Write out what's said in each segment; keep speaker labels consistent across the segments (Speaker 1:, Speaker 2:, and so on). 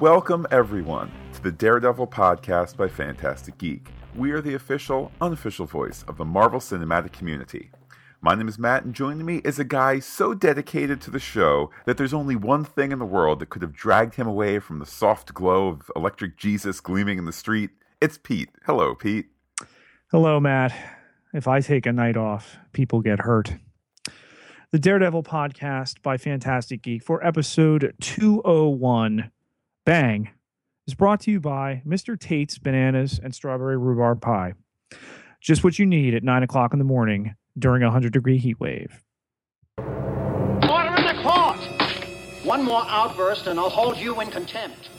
Speaker 1: Welcome, everyone, to the Daredevil podcast by Fantastic Geek. We are the official, unofficial voice of the Marvel Cinematic community. My name is Matt, and joining me is a guy so dedicated to the show that there's only one thing in the world that could have dragged him away from the soft glow of electric Jesus gleaming in the street. It's Pete. Hello, Pete.
Speaker 2: Hello, Matt. If I take a night off, people get hurt. The Daredevil podcast by Fantastic Geek for episode 201, Bang, is brought to you by Mr. Tate's Bananas and Strawberry Rhubarb Pie. Just what you need at 9 o'clock in the morning during a 100 degree heat wave.
Speaker 3: Order in the court! One more outburst and I'll hold you in contempt.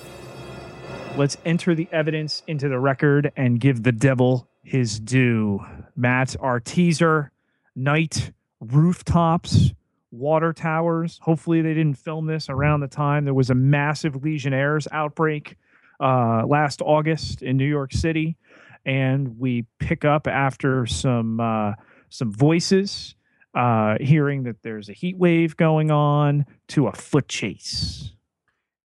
Speaker 2: Let's enter the evidence into the record and give the devil his due. Matt, our teaser, night, rooftops, water towers. Hopefully, they didn't film this around the time there was a massive Legionnaires outbreak uh, last August in New York City. And we pick up after some uh, some voices, uh, hearing that there's a heat wave going on, to a foot chase.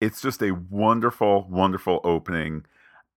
Speaker 1: It's just a wonderful, wonderful opening.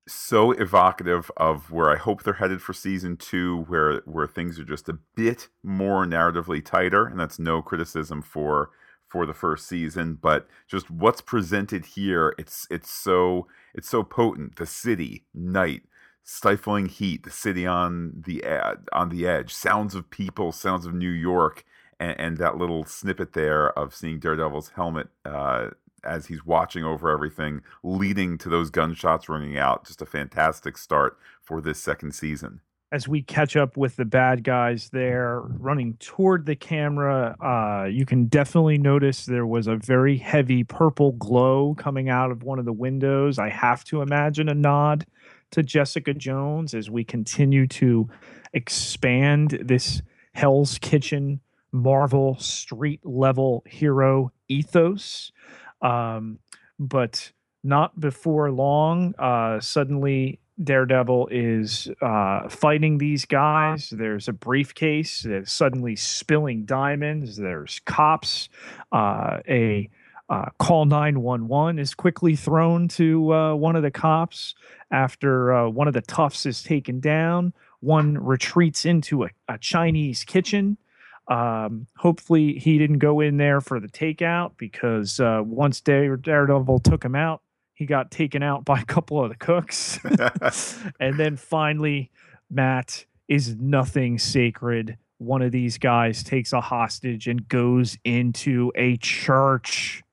Speaker 1: So evocative of where I hope they're headed for season two, where where things are just a bit more narratively tighter, and that's no criticism for for the first season, but just what's presented here, it's it's so it's so potent. The city, night, stifling heat, the city on the ed- on the edge, sounds of people, sounds of New York, and, and that little snippet there of seeing Daredevil's helmet uh, as he's watching over everything, leading to those gunshots ringing out. Just a fantastic start for this second season.
Speaker 2: As we catch up with the bad guys there running toward the camera, uh, you can definitely notice there was a very heavy purple glow coming out of one of the windows. I have to imagine a nod to Jessica Jones as we continue to expand this Hell's Kitchen Marvel street level hero ethos. Um, but not before long, uh, suddenly Daredevil is uh, fighting these guys. There's a briefcase that's suddenly spilling diamonds. There's cops. Uh, a uh, call 911 is quickly thrown to uh, one of the cops after uh, one of the toughs is taken down. One retreats into a, a Chinese kitchen. Um, hopefully, he didn't go in there for the takeout because uh, once Dare- Daredevil took him out, he got taken out by a couple of the cooks. and then finally, Matt is nothing sacred. One of these guys takes a hostage and goes into a church.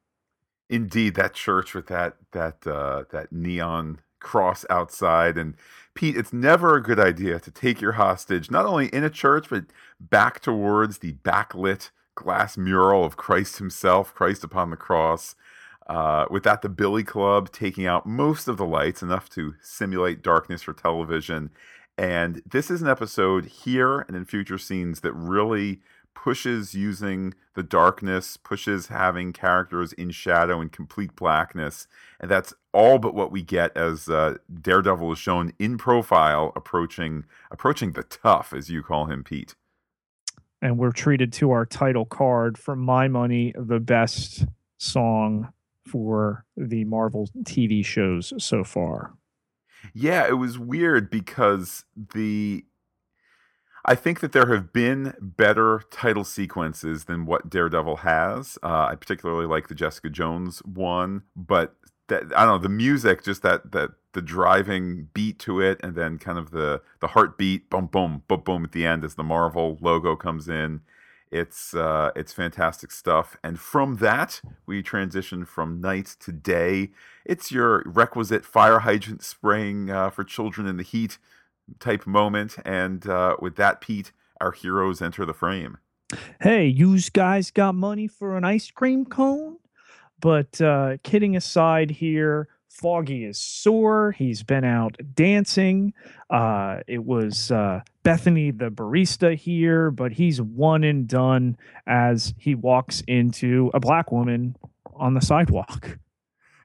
Speaker 1: Indeed, that church with that that uh, that neon cross outside and Pete, it's never a good idea to take your hostage not only in a church but back towards the backlit glass mural of Christ himself, Christ upon the cross. Uh, with that, the Billy Club taking out most of the lights, enough to simulate darkness for television. And this is an episode here and in future scenes that really pushes using the darkness, pushes having characters in shadow and complete blackness. And that's all but what we get as uh, Daredevil is shown in profile approaching approaching the tough, as you call him, Pete.
Speaker 2: And we're treated to our title card for my money, the best song for the Marvel TV shows so far.
Speaker 1: Yeah, it was weird because the I think that there have been better title sequences than what Daredevil has. Uh, I particularly like the Jessica Jones one, but that I don't know the music, just that that the driving beat to it, and then kind of the the heartbeat, boom, boom, boom, boom at the end as the Marvel logo comes in. It's uh, it's fantastic stuff, and from that we transition from night to day. It's your requisite fire hydrant spraying uh, for children in the heat type moment, and uh, with that, Pete, our heroes enter the frame.
Speaker 2: Hey, you guys got money for an ice cream cone? But uh, kidding aside here, Foggy is sore. He's been out dancing. Uh, it was uh, Bethany, the barista, here, but he's one and done as he walks into a black woman on the sidewalk.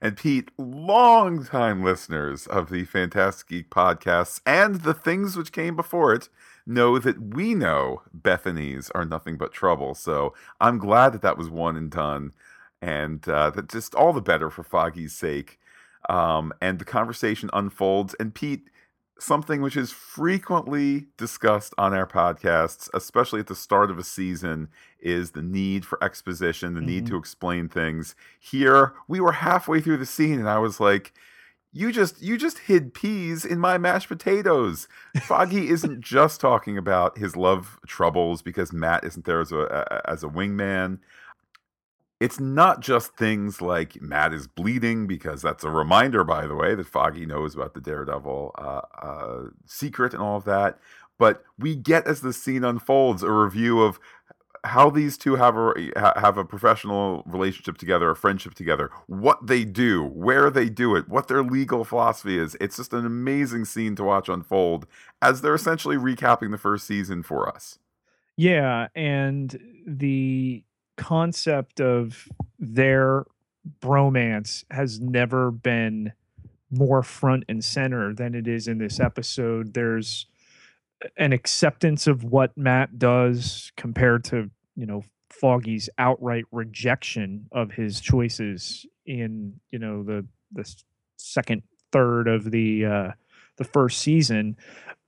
Speaker 1: And Pete, long-time listeners of the Fantastic Geek podcasts and the things which came before it know that we know Bethany's are nothing but trouble. So I'm glad that that was one and done, and uh, that just all the better for Foggy's sake. Um, and the conversation unfolds. And Pete, something which is frequently discussed on our podcasts, especially at the start of a season, is the need for exposition, the mm-hmm. need to explain things. Here, we were halfway through the scene, and I was like, you just you just hid peas in my mashed potatoes. Foggy isn't just talking about his love troubles because Matt isn't there as a as a wingman. It's not just things like Matt is bleeding because that's a reminder, by the way, that Foggy knows about the Daredevil uh, uh, secret and all of that. But we get as the scene unfolds a review of how these two have a have a professional relationship together, a friendship together, what they do, where they do it, what their legal philosophy is. It's just an amazing scene to watch unfold as they're essentially recapping the first season for us.
Speaker 2: Yeah, and the concept of their bromance has never been more front and center than it is in this episode. There's an acceptance of what Matt does compared to, you know, Foggy's outright rejection of his choices in, you know, the the second third of the uh the first season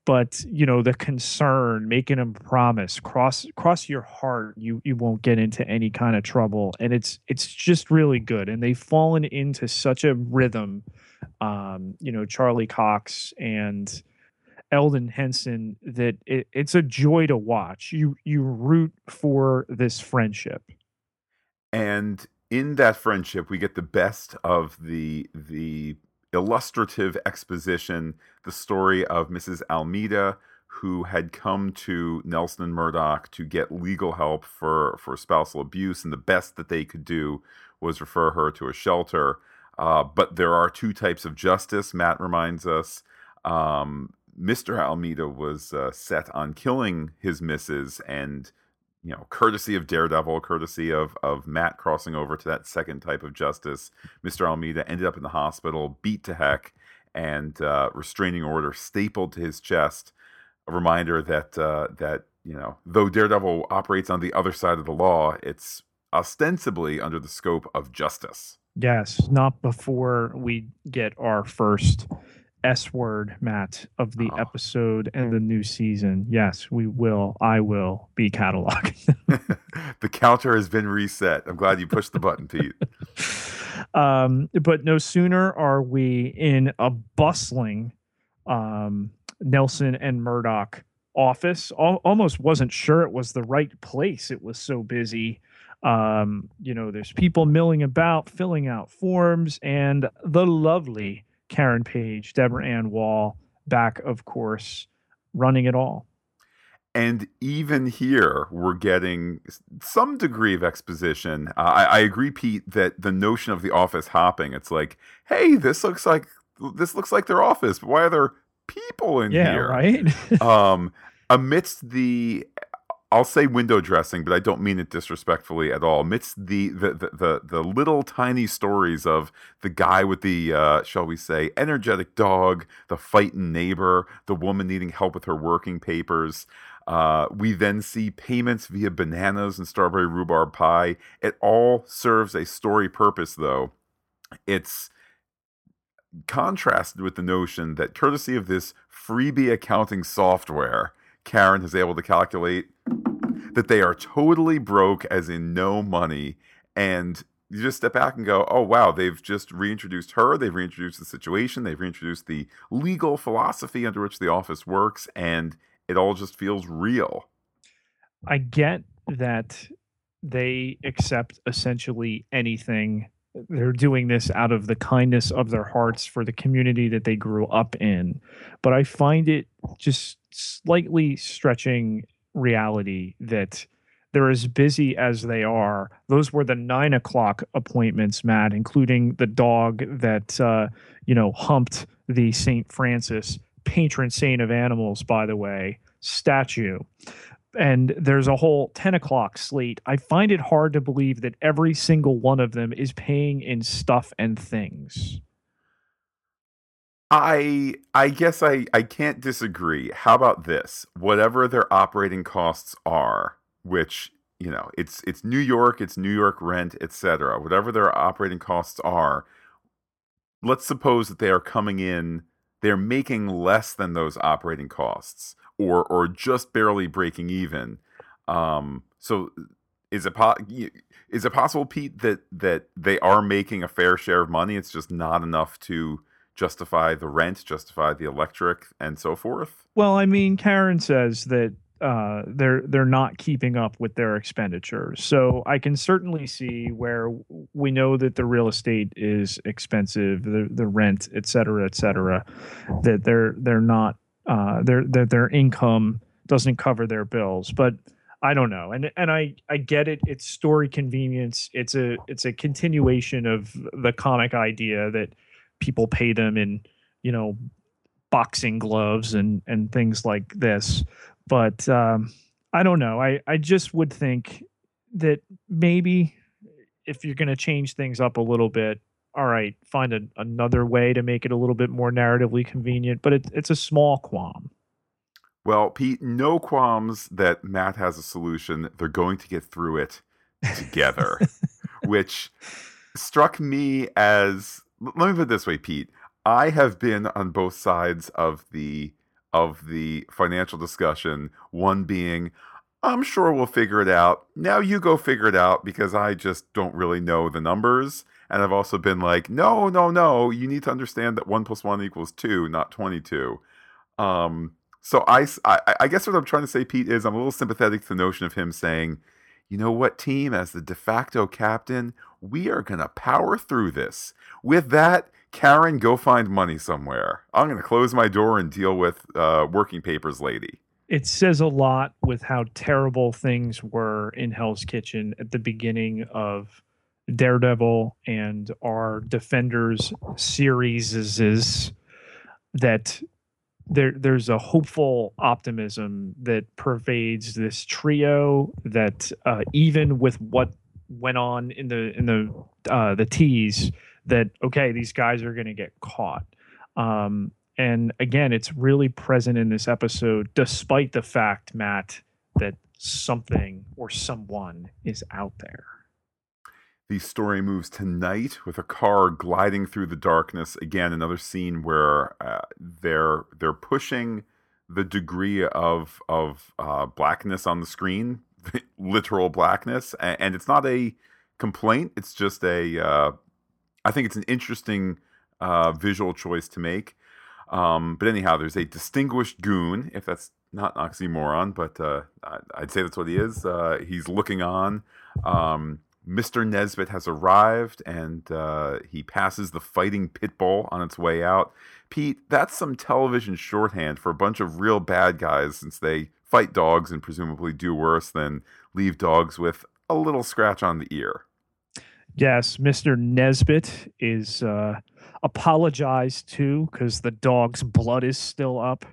Speaker 2: but you know the concern making them promise cross cross your heart you you won't get into any kind of trouble and it's it's just really good and they've fallen into such a rhythm um you know charlie cox and Elden Henson that it, it's a joy to watch. You you root for this friendship.
Speaker 1: And in that friendship, we get the best of the the illustrative exposition, the story of Mrs. Almeida, who had come to Nelson and Murdock to get legal help for, for spousal abuse, and the best that they could do was refer her to a shelter. Uh, but there are two types of justice, Matt reminds us. Um, Mr. Almeida was uh, set on killing his missus, and you know, courtesy of Daredevil, courtesy of of Matt crossing over to that second type of justice, Mr. Almeida ended up in the hospital, beat to heck, and uh, restraining order stapled to his chest. A reminder that uh, that you know, though Daredevil operates on the other side of the law, it's ostensibly under the scope of justice.
Speaker 2: Yes, not before we get our first S word, Matt, of the oh. episode and the new season. Yes, we will. I will be cataloging.
Speaker 1: the counter has been reset. I'm glad you pushed the button, Pete.
Speaker 2: Um, but no sooner are we in a bustling um, Nelson and Murdock office. Al- almost wasn't sure it was the right place. It was so busy. Um, you know, there's people milling about, filling out forms, and the lovely Karen Page, Deborah Ann Woll, back, of course, running it all.
Speaker 1: And even here, we're getting some degree of exposition. Uh, I, I agree, Pete, that the notion of the office hopping, it's like, hey, this looks like this looks like their office, but why are there people in
Speaker 2: yeah,
Speaker 1: here?
Speaker 2: Right.
Speaker 1: um, amidst the I'll say window dressing, but I don't mean it disrespectfully at all. Amidst the the the the, the little tiny stories of the guy with the uh, shall we say energetic dog, the fighting neighbor, the woman needing help with her working papers. Uh, we then see payments via bananas and strawberry rhubarb pie. It all serves a story purpose, though. It's contrasted with the notion that, courtesy of this freebie accounting software, Karen is able to calculate that they are totally broke, as in no money, and you just step back and go, oh wow, they've just reintroduced her, they've reintroduced the situation, they've reintroduced the legal philosophy under which the office works, and it all just feels real.
Speaker 2: I get that they accept essentially anything. They're doing this out of the kindness of their hearts for the community that they grew up in. But I find it just slightly stretching reality that they're as busy as they are. Those were the nine o'clock appointments, Matt, including the dog that uh, you know humped the Saint Francis patron saint of animals, by the way, statue. And there's a whole 10 o'clock slate. I find it hard to believe that every single one of them is paying in stuff and things.
Speaker 1: I I guess I I can't disagree. How about this? Whatever their operating costs are, which you know, it's it's New York, it's New York rent, etc. Whatever their operating costs are, let's suppose that they are coming in, they're making less than those operating costs, or or just barely breaking even. Um, so is it po- is it possible, Pete, that that they are making a fair share of money? It's just not enough to justify the rent, justify the electric, and so forth.
Speaker 2: Well, I mean, Karen says that uh, they're they're not keeping up with their expenditures. So I can certainly see where we know that the real estate is expensive, the the rent, et cetera, et cetera, that they're they're not uh, their their their income doesn't cover their bills. But I don't know, and and I I get it. It's story convenience. It's a it's a continuation of the comic idea that people pay them in you know boxing gloves and and things like this. But um, I don't know. I I just would think that maybe if you're going to change things up a little bit, all right, find a, another way to make it a little bit more narratively convenient. But it, it's a small qualm.
Speaker 1: Well, Pete, no qualms that Matt has a solution. They're going to get through it together, which struck me as let me put it this way, Pete. I have been on both sides of the of the financial discussion, one being I'm sure we'll figure it out. Now you go figure it out because I just don't really know the numbers. And I've also been like, no, no, no. You need to understand that one plus one equals two, not 22. Um, so I, I, I guess what I'm trying to say, Pete, is I'm a little sympathetic to the notion of him saying, you know what, team, as the de facto captain, we are going to power through this. With that, Karen, go find money somewhere. I'm going to close my door and deal with uh, working papers lady.
Speaker 2: It says a lot with how terrible things were in Hell's Kitchen at the beginning of Daredevil and our Defenders series is that there there's a hopeful optimism that pervades this trio that uh, even with what went on in the in the uh, the tease that okay these guys are going to get caught. Um, and again it's really present in this episode despite the fact matt that something or someone is out there
Speaker 1: the story moves tonight with a car gliding through the darkness. Again, another scene where uh, they're they're pushing the degree of of uh, blackness on the screen, literal blackness, and, and, it's not a complaint. It's just a. Uh, I think it's an interesting uh, visual choice to make. Um, but anyhow, there's a distinguished goon, if that's not oxymoron, but uh, I'd say that's what he is. Uh, he's looking on. Um, Mr. Nesbitt has arrived and uh, he passes the fighting pit bull on its way out. Pete, that's some television shorthand for a bunch of real bad guys since they fight dogs and presumably do worse than leave dogs with a little scratch on the ear.
Speaker 2: Yes, Mr. Nesbitt is uh, apologized to because the dog's blood is still up.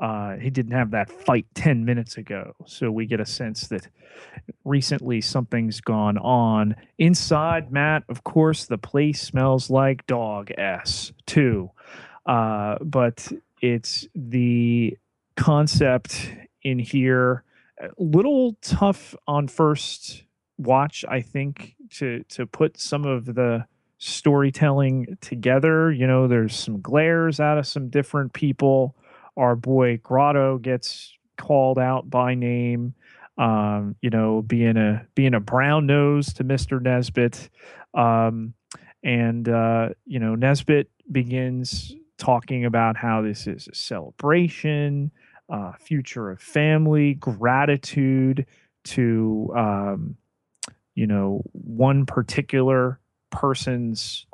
Speaker 2: Uh, he didn't have that fight 10 minutes ago. So we get a sense that recently something's gone on. Inside, Matt, of course, the place smells like dog S too. Uh, but it's the concept in here, a little tough on first watch, I think, to to put some of the storytelling together. You know, there's some glares out of some different people our boy Grotto gets called out by name. Um, you know, being a being a brown nose to Mister Nesbitt, um, and uh, you know Nesbitt begins talking about how this is a celebration, uh, future of family, gratitude to um, you know one particular person's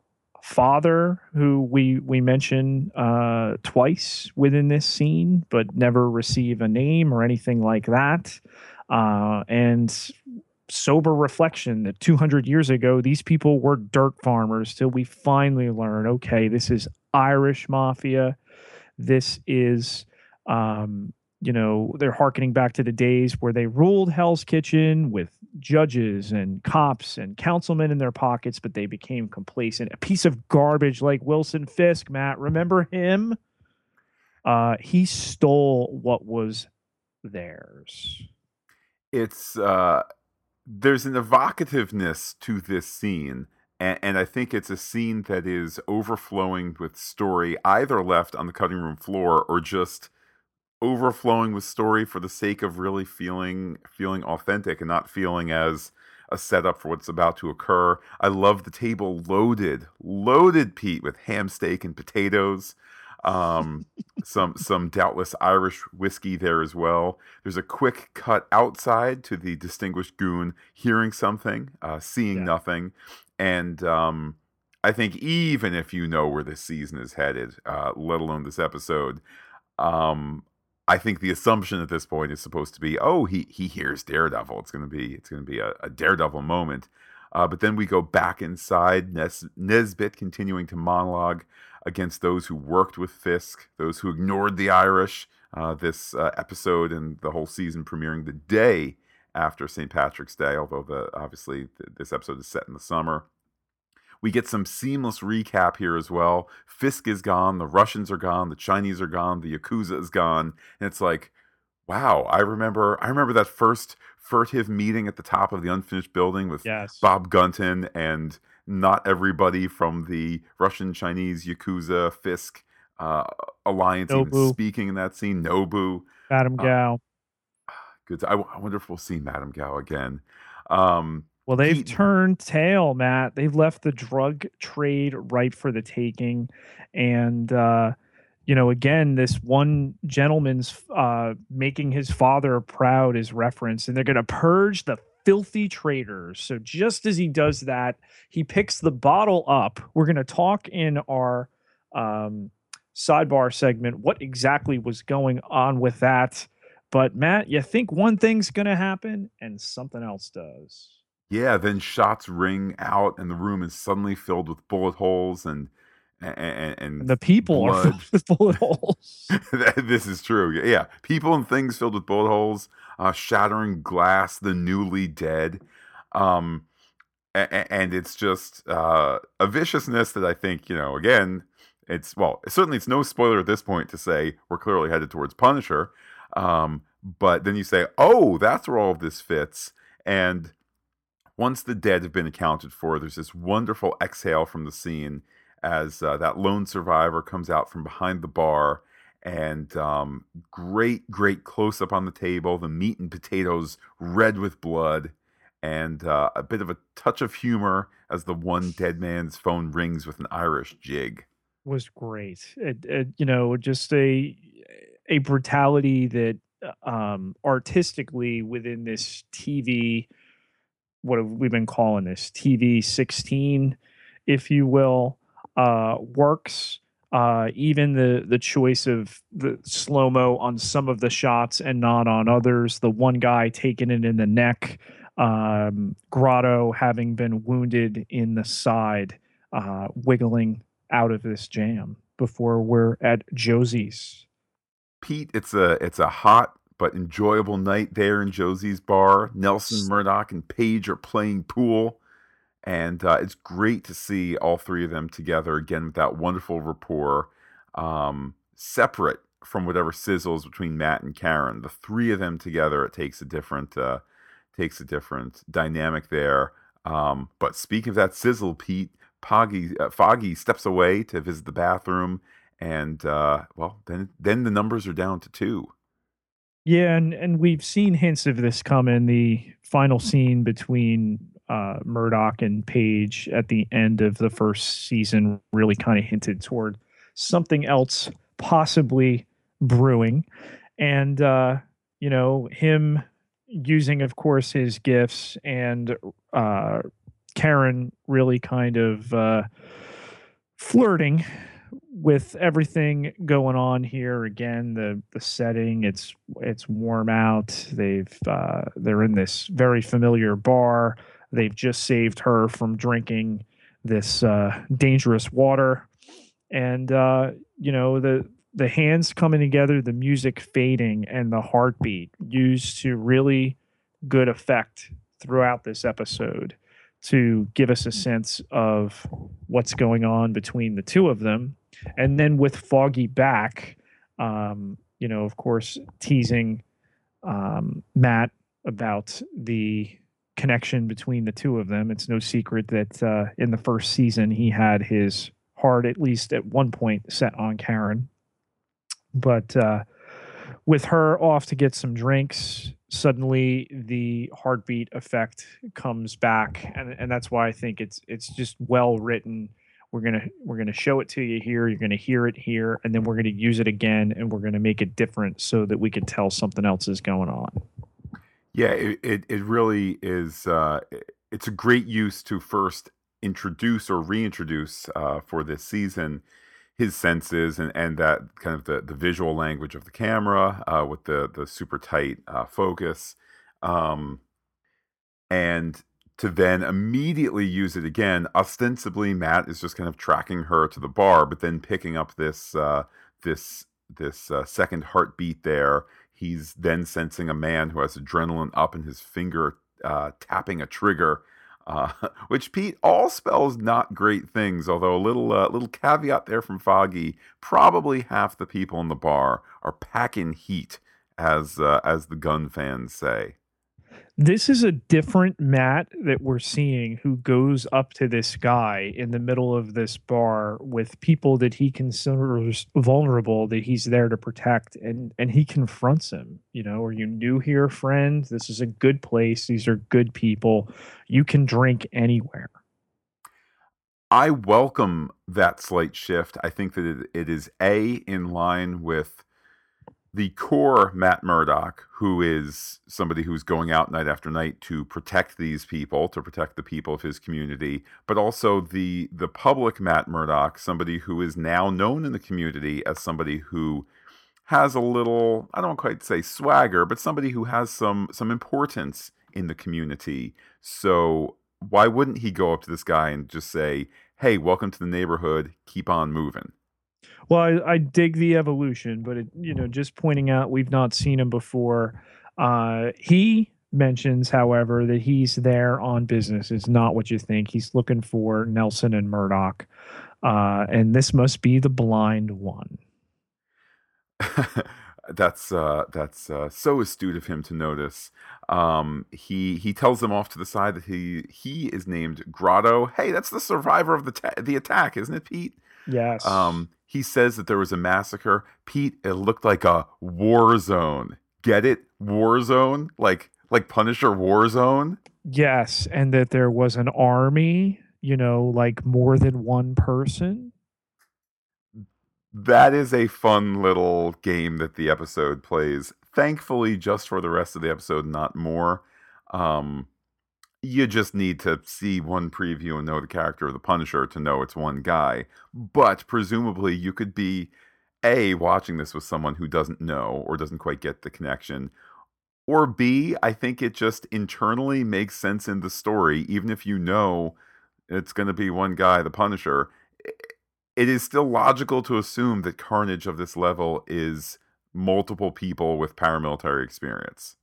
Speaker 2: father who we we mention uh, twice within this scene, but never receive a name or anything like that. Uh, and sober reflection that 200 years ago these people were dirt farmers till we finally learn okay this is irish mafia this is um, you know, they're harkening back to the days where they ruled Hell's Kitchen with judges and cops and councilmen in their pockets, but they became complacent. A piece of garbage like Wilson Fisk, Matt. Remember him? Uh, he stole what was theirs.
Speaker 1: It's uh, there's an evocativeness to this scene, and, and I think it's a scene that is overflowing with story, either left on the cutting room floor or just overflowing with story for the sake of really feeling feeling authentic and not feeling as a setup for what's about to occur. I love the table loaded, loaded Pete with ham steak and potatoes. Um, some some doubtless Irish whiskey there as well. There's a quick cut outside to the distinguished goon hearing something, uh, seeing yeah. nothing, and um, I think even if you know where this season is headed, uh, let alone this episode, um, I think the assumption at this point is supposed to be, oh, he he hears Daredevil. It's gonna be it's gonna be a, a Daredevil moment. Uh, but then we go back inside, Nes- Nesbitt continuing to monologue against those who worked with Fisk, those who ignored the Irish. Uh, this uh, episode and the whole season premiering the day after St. Patrick's Day, although the obviously th- this episode is set in the summer. We get some seamless recap here as well. Fisk is gone, the Russians are gone, the Chinese are gone, the Yakuza is gone, and it's like, wow, I remember I remember that first furtive meeting at the top of the unfinished building with
Speaker 2: yes.
Speaker 1: Bob Gunton and not everybody from the Russian, Chinese, Yakuza, Fisk uh, alliance speaking in that scene. Nobu,
Speaker 2: Madame uh, Gao.
Speaker 1: Good. I, I, wonder if we'll see Madame Gao again. Um,
Speaker 2: well, they've he, turned tail, Matt. They've left the drug trade ripe for the taking. And, uh, you know, again, this one gentleman's uh, making his father proud is referenced, and they're going to purge the filthy traders. So just as he does that, he picks the bottle up. We're going to talk in our um, sidebar segment what exactly was going on with that. But Matt, you think one thing's going to happen, and something else does.
Speaker 1: Yeah, then shots ring out, and the room is suddenly filled with bullet holes and and, and, and
Speaker 2: the people blood. are filled with bullet holes.
Speaker 1: this is true. Yeah, people and things filled with bullet holes, uh, shattering glass, the newly dead, um, and, and it's just uh, a viciousness that I think you know. Again, it's well, certainly it's no spoiler at this point to say we're clearly headed towards Punisher, um, but then you say, oh, that's where all of this fits, and once the dead have been accounted for, there's this wonderful exhale from the scene as uh, that lone survivor comes out from behind the bar and um, great, great close up on the table, the meat and potatoes red with blood, and uh, a bit of a touch of humor as the one dead man's phone rings with an Irish jig.
Speaker 2: Was great. It, it, you know, just a a brutality that um, artistically within this TV what have we been calling this TV 16, if you will, uh, works. Uh, even the the choice of the slow mo on some of the shots and not on others. The one guy taking it in the neck, um, Grotto having been wounded in the side, uh, wiggling out of this jam before we're at Josie's.
Speaker 1: Pete, it's a it's a hot but enjoyable night there in Josie's bar. Nelson Murdock and Page are playing pool, and uh, it's great to see all three of them together again with that wonderful rapport, um, separate from whatever sizzles between Matt and Karen. The three of them together, it takes a different uh, takes a different dynamic there. Um, but speaking of that sizzle, Pete, Foggy, uh, Foggy steps away to visit the bathroom, and uh, well, then then the numbers are down to two.
Speaker 2: Yeah, and and we've seen hints of this come in the final scene between uh, Murdock and Page at the end of the first season. Really, kind of hinted toward something else possibly brewing, and uh, you know him using, of course, his gifts and uh, Karen really kind of uh, flirting with everything going on here again the the setting it's it's warm out. They've uh, they're in this very familiar bar. They've just saved her from drinking this uh, dangerous water. And uh, you know the the hands coming together the music fading and the heartbeat used to really good effect throughout this episode to give us a sense of what's going on between the two of them and then with Foggy back, um, you know, of course, teasing um, Matt about the connection between the two of them. It's no secret that uh, in the first season he had his heart, at least at one point, set on Karen. But uh, with her off to get some drinks, suddenly the heartbeat effect comes back, and and that's why I think it's it's just well written. We're gonna we're gonna show it to you here. You're gonna hear it here, and then we're gonna use it again, and we're gonna make it different so that we can tell something else is going on.
Speaker 1: Yeah, it it, it really is. Uh, it's a great use to first introduce or reintroduce uh, for this season his senses and, and that kind of the, the visual language of the camera uh, with the the super tight uh, focus, um, and to then immediately use it again. Ostensibly, Matt is just kind of tracking her to the bar, but then picking up this uh, this this uh, second heartbeat there He's then sensing a man who has adrenaline up in his finger, uh, tapping a trigger, uh, which Pete all spells not great things. Although a little uh, little caveat there from Foggy, probably half the people in the bar are packing heat, as uh, as the gun fans say
Speaker 2: this is a different Matt that we're seeing who goes up to this guy in the middle of this bar with people that he considers vulnerable that he's there to protect and and he confronts him you know are you new here friend? This is a good place. These are good people. You can drink anywhere.
Speaker 1: I welcome that slight shift. I think that it, it is a in line with the core Matt Murdock, who is somebody who's going out night after night to protect these people, to protect the people of his community, but also the the public Matt Murdock, somebody who is now known in the community as somebody who has a little, I don't quite say swagger, but somebody who has some some importance in the community. So why wouldn't he go up to this guy and just say, "Hey, welcome to the neighborhood. Keep on moving."
Speaker 2: Well, I, I dig the evolution, but it, you know, just pointing out we've not seen him before. Uh, he mentions, however, that he's there on business. It's not what you think. He's looking for Nelson and Murdock, uh, and this must be the blind one.
Speaker 1: that's uh, that's uh, so astute of him to notice. Um, he he tells them off to the side that he he is named Grotto. Hey, that's the survivor of the ta- the attack, isn't it, Pete?
Speaker 2: Yes.
Speaker 1: Um, he says that there was a massacre. Pete, it looked like a war zone. Get it? War zone? Like like Punisher War Zone?
Speaker 2: Yes, and that there was an army, you know, like more than one person.
Speaker 1: That is a fun little game that the episode plays. Thankfully, just for the rest of the episode, not more. Um, you just need to see one preview and know the character of the Punisher to know it's one guy. But presumably, you could be A, watching this with someone who doesn't know or doesn't quite get the connection. Or B, I think it just internally makes sense in the story, even if you know it's going to be one guy, the Punisher. It is still logical to assume that Carnage of this level is multiple people with paramilitary experience.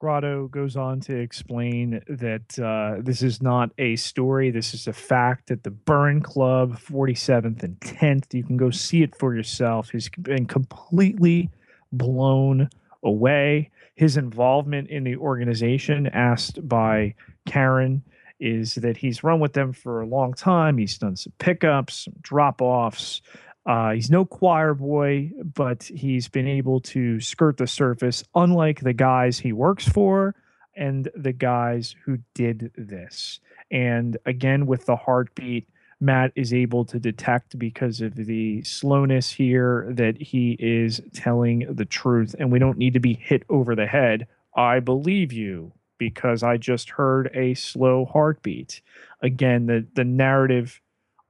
Speaker 2: Grotto goes on to explain that uh, this is not a story. This is a fact at the Burn Club, 47th and 10th. You can go see it for yourself. He's been completely blown away. His involvement in the organization, asked by Karen, is that he's run with them for a long time. He's done some pickups, some drop offs. Uh, he's no choir boy, but he's been able to skirt the surface, unlike the guys he works for and the guys who did this. And again, with the heartbeat, Matt is able to detect because of the slowness here that he is telling the truth. And we don't need to be hit over the head. I believe you because I just heard a slow heartbeat. Again, the, the narrative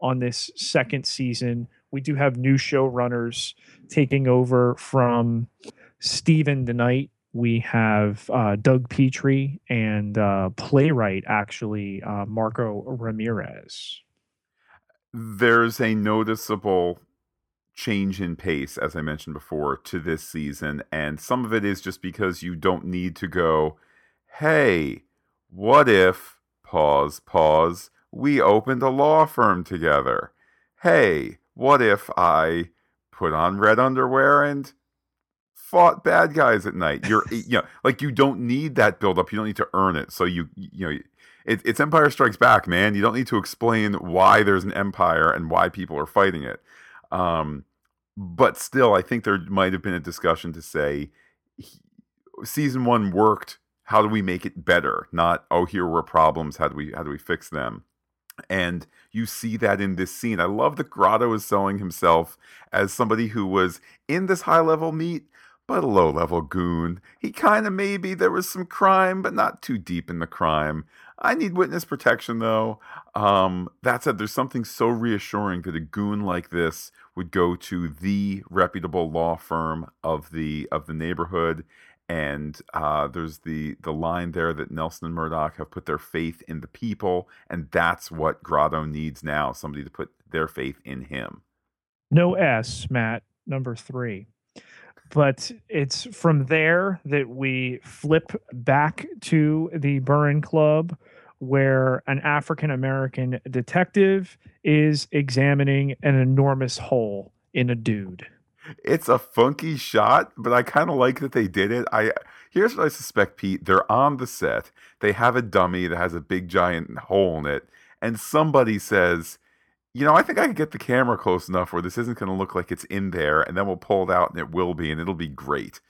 Speaker 2: on this second season we do have new showrunners taking over from Steven DeKnight. We have uh, Doug Petrie and uh, playwright, actually, uh, Marco Ramirez.
Speaker 1: There's a noticeable change in pace, as I mentioned before, to this season. And some of it is just because you don't need to go, hey, what if, pause, pause, we opened a law firm together? Hey, what if I put on red underwear and fought bad guys at night. You're you know like you don't need that build up. You don't need to earn it. So you you know it, it's Empire Strikes Back, man. You don't need to explain why there's an empire and why people are fighting it. Um, but still, I think there might have been a discussion to say he, season one worked. How do we make it better? Not oh, here were problems. How do we how do we fix them? And you see that in this scene. I love that Grotto is selling himself as somebody who was in this high level meet, but a low level goon. He kind of maybe there was some crime, but not too deep in the crime. I need witness protection though. Um, that said, there's something so reassuring that a goon like this would go to the reputable law firm of the of the neighborhood and uh, there's the the line there that Nelson and Murdock have put their faith in the people, and that's what Grotto needs now: somebody to put their faith in him.
Speaker 2: No S, Matt. Number three. But it's from there that we flip back to the Burren Club, where an African American detective is examining an enormous hole in a dude
Speaker 1: it's a funky shot, but I kind of like that they did it. I here's what I suspect, Pete. They're on the set. They have a dummy that has a big giant hole in it, and somebody says, "You know, I think I can get the camera close enough where this isn't going to look like it's in there, and then we'll pull it out, and it will be, and it'll be great."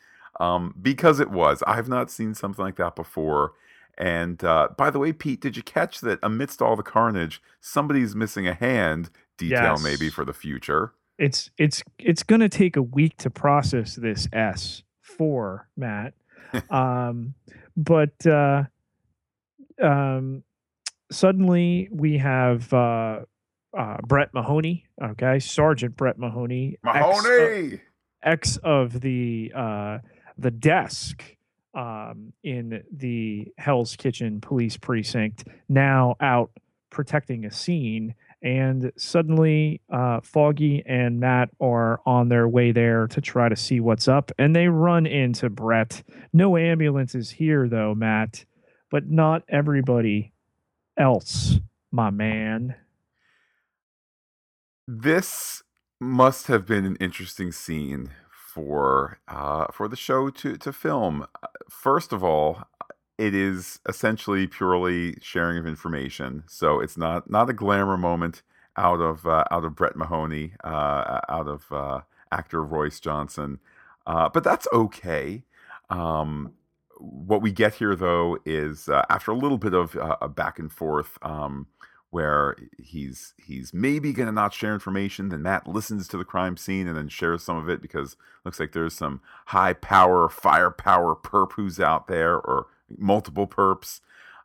Speaker 1: Um, because it was. I have not seen something like that before. And uh, by the way, Pete, did you catch that amidst all the carnage, somebody's missing a hand? Detail
Speaker 2: Yes.
Speaker 1: maybe for the future.
Speaker 2: It's it's it's going to take a week to process this S for Matt. um, but uh, um, suddenly we have uh, uh, Brett Mahoney. Okay, Sergeant Brett Mahoney, ex of-
Speaker 1: Mahoney.
Speaker 2: ex of the uh, the desk um, in the Hell's Kitchen police precinct, now out protecting a scene. And suddenly, uh, Foggy and Matt are on their way there to try to see what's up, and they run into Brett. No ambulance is here, though, Matt, but not everybody else, my man.
Speaker 1: this must have been an interesting scene for uh, for the show to to film. Uh, First of all, it is essentially purely sharing of information, so it's not not a glamour moment out of uh, out of Brett Mahoney, uh, out of uh, actor Royce Johnson, uh, but that's okay. Um, what we get here, though, is uh, after a little bit of uh, a back and forth. Um, where he's he's maybe going to not share information then matt listens to the crime scene and then shares some of it because looks like there's some high power firepower perp who's out there or multiple perps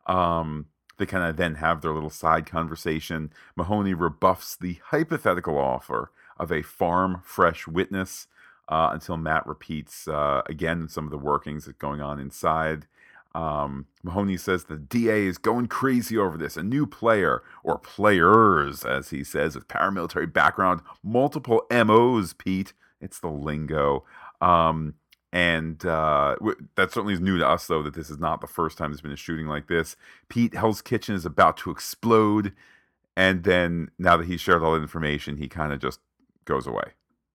Speaker 1: um, they kind of then have their little side conversation mahoney rebuffs the hypothetical offer of a farm fresh witness uh, until matt repeats uh, again some of the workings that's going on inside um, Mahoney says the DA is going crazy over this. A new player, or players, as he says, with paramilitary background, multiple MOs, Pete. It's the lingo. Um, and uh, that certainly is new to us, though, that this is not the first time there's been a shooting like this. Pete, Hell's Kitchen is about to explode. And then now that he's shared all the information, he kind of just goes away.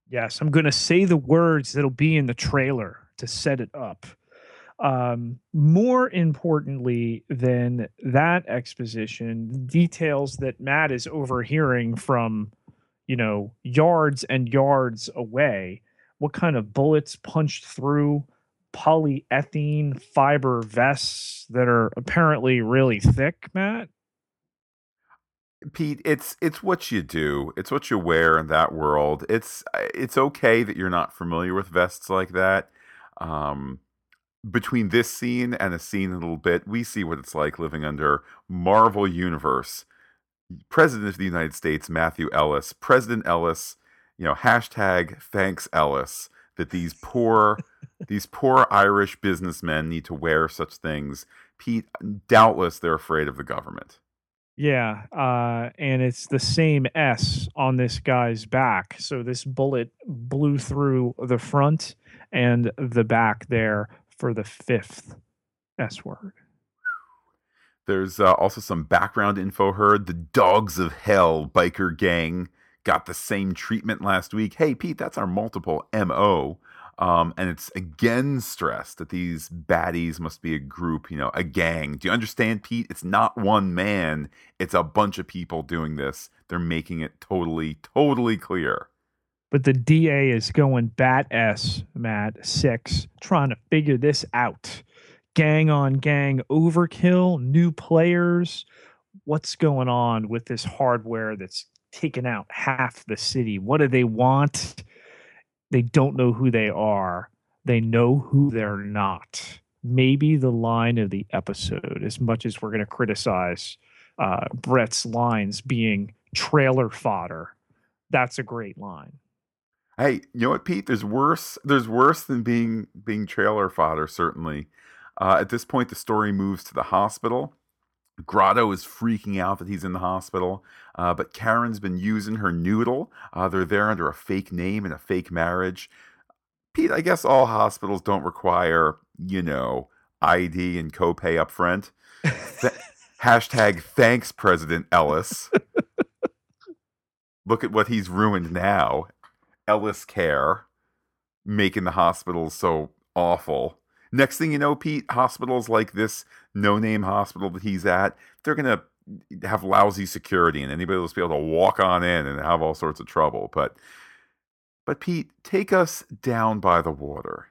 Speaker 2: Yes, I'm going to say the words that'll be in the trailer to set it up. Um, more importantly than that exposition, details that Matt is overhearing from, you know, yards and yards away. What kind of bullets punched through polyethylene fiber vests that are apparently really thick, Matt?
Speaker 1: Pete, it's it's what you do. It's what you wear in that world. It's it's okay that you're not familiar with vests like that. Um, between this scene and a scene a little bit, we see what it's like living under Marvel Universe. President of the United States, Matthew Ellis, President Ellis, you know, hashtag thanks Ellis, that these poor these poor Irish businessmen need to wear such things. Pete, doubtless they're afraid of the government.
Speaker 2: Yeah, uh, and it's the same S on this guy's back. So this bullet blew through the front and the back there for the fifth S word.
Speaker 1: There's uh, also some background info heard. The Dogs of Hell biker gang got the same treatment last week. Hey, Pete, that's our multiple MO. Um, and it's again stressed that these baddies must be a group, you know, a gang. Do you understand, Pete? It's not one man, it's a bunch of people doing this. They're making it totally, totally clear.
Speaker 2: But the DA is going bat S, Matt, six, trying to figure this out. Gang on gang overkill, new players. What's going on with this hardware that's taken out half the city? What do they want? They don't know who they are. They know who they're not. Maybe the line of the episode, as much as we're going to criticize uh, Brett's lines being trailer fodder, that's a great line.
Speaker 1: Hey, you know what, Pete? There's worse. There's worse than being being trailer fodder. Certainly. Uh, at this point, the story moves to the hospital. Grotto is freaking out that he's in the hospital, uh, but Karen's been using her noodle. Uh, they're there under a fake name and a fake marriage. Pete, I guess all hospitals don't require, you know, ID and copay up front. Th- hashtag thanks, President Ellis. Look at what he's ruined now. Ellis Care making the hospitals so awful. Next thing you know, Pete, hospitals like this no name hospital that he's at, they're going to have lousy security and anybody will be able to walk on in and have all sorts of trouble. But, but Pete, take us down by the water.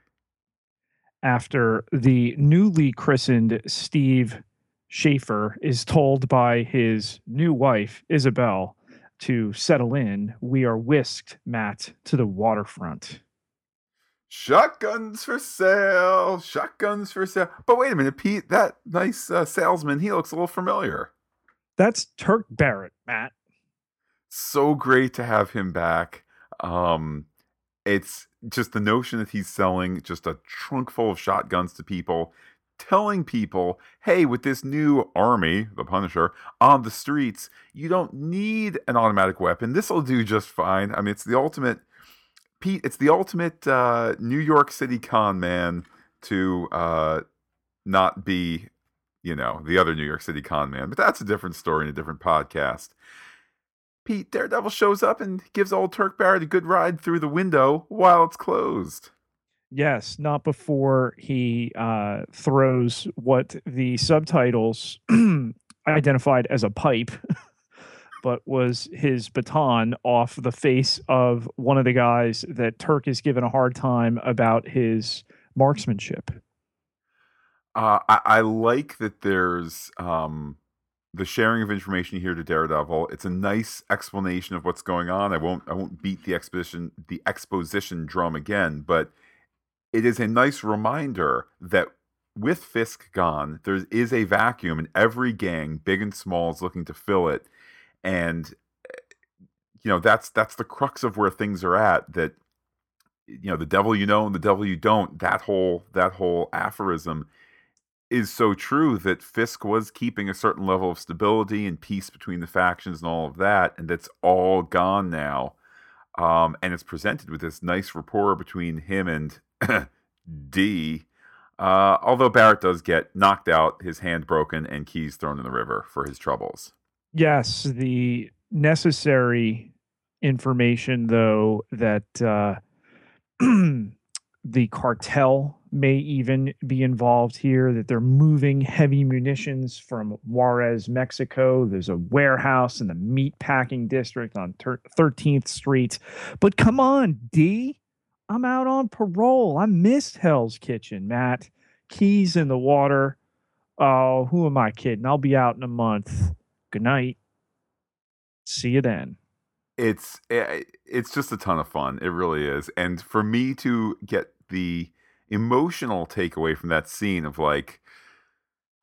Speaker 2: After the newly christened Steve Schaefer is told by his new wife, Isabel, to settle in, we are whisked, Matt, to the waterfront.
Speaker 1: Shotguns for sale, shotguns for sale. But wait a minute, Pete, that nice uh, salesman, he looks a little familiar.
Speaker 2: That's Turk Barrett, Matt.
Speaker 1: So great to have him back. Um, it's just the notion that he's selling just a trunk full of shotguns to people, telling people, hey, with this new army, the Punisher, on the streets, you don't need an automatic weapon. This will do just fine. I mean, it's the ultimate Pete, it's the ultimate uh, New York City con man to uh, not be, you know, the other New York City con man. But that's a different story in a different podcast. Pete, Daredevil shows up and gives old Turk Barrett a good ride through the window while it's closed.
Speaker 2: Yes, not before he uh, throws what the subtitles identified as a pipe but was his baton off the face of one of the guys that Turk is given a hard time about his marksmanship.
Speaker 1: Uh, I, I, like that there's um, the sharing of information here to Daredevil. It's a nice explanation of what's going on. I won't I won't beat the exposition the exposition drum again, but it is a nice reminder that with Fisk gone, there is a vacuum, and every gang, big and small, is looking to fill it and you know that's that's the crux of where things are at that you know the devil you know and the devil you don't that whole that whole aphorism is so true that Fisk was keeping a certain level of stability and peace between the factions and all of that, and that's all gone now. Um, and it's presented with this nice rapport between him and D. Uh, although Barrett does get knocked out, his hand broken, and keys thrown in the river for his troubles.
Speaker 2: Yes, the necessary information, though, that uh, the cartel may even be involved here, that they're moving heavy munitions from Juarez, Mexico. There's a warehouse in the meat packing district on 13th Street. But come on, D. I'm out on parole. I missed Hell's Kitchen, Matt. Keys in the water. Oh, who am I kidding? I'll be out in a month. Good night. See you then.
Speaker 1: It's eh, it's just a ton of fun. It really is. And for me to get the emotional takeaway from that scene of like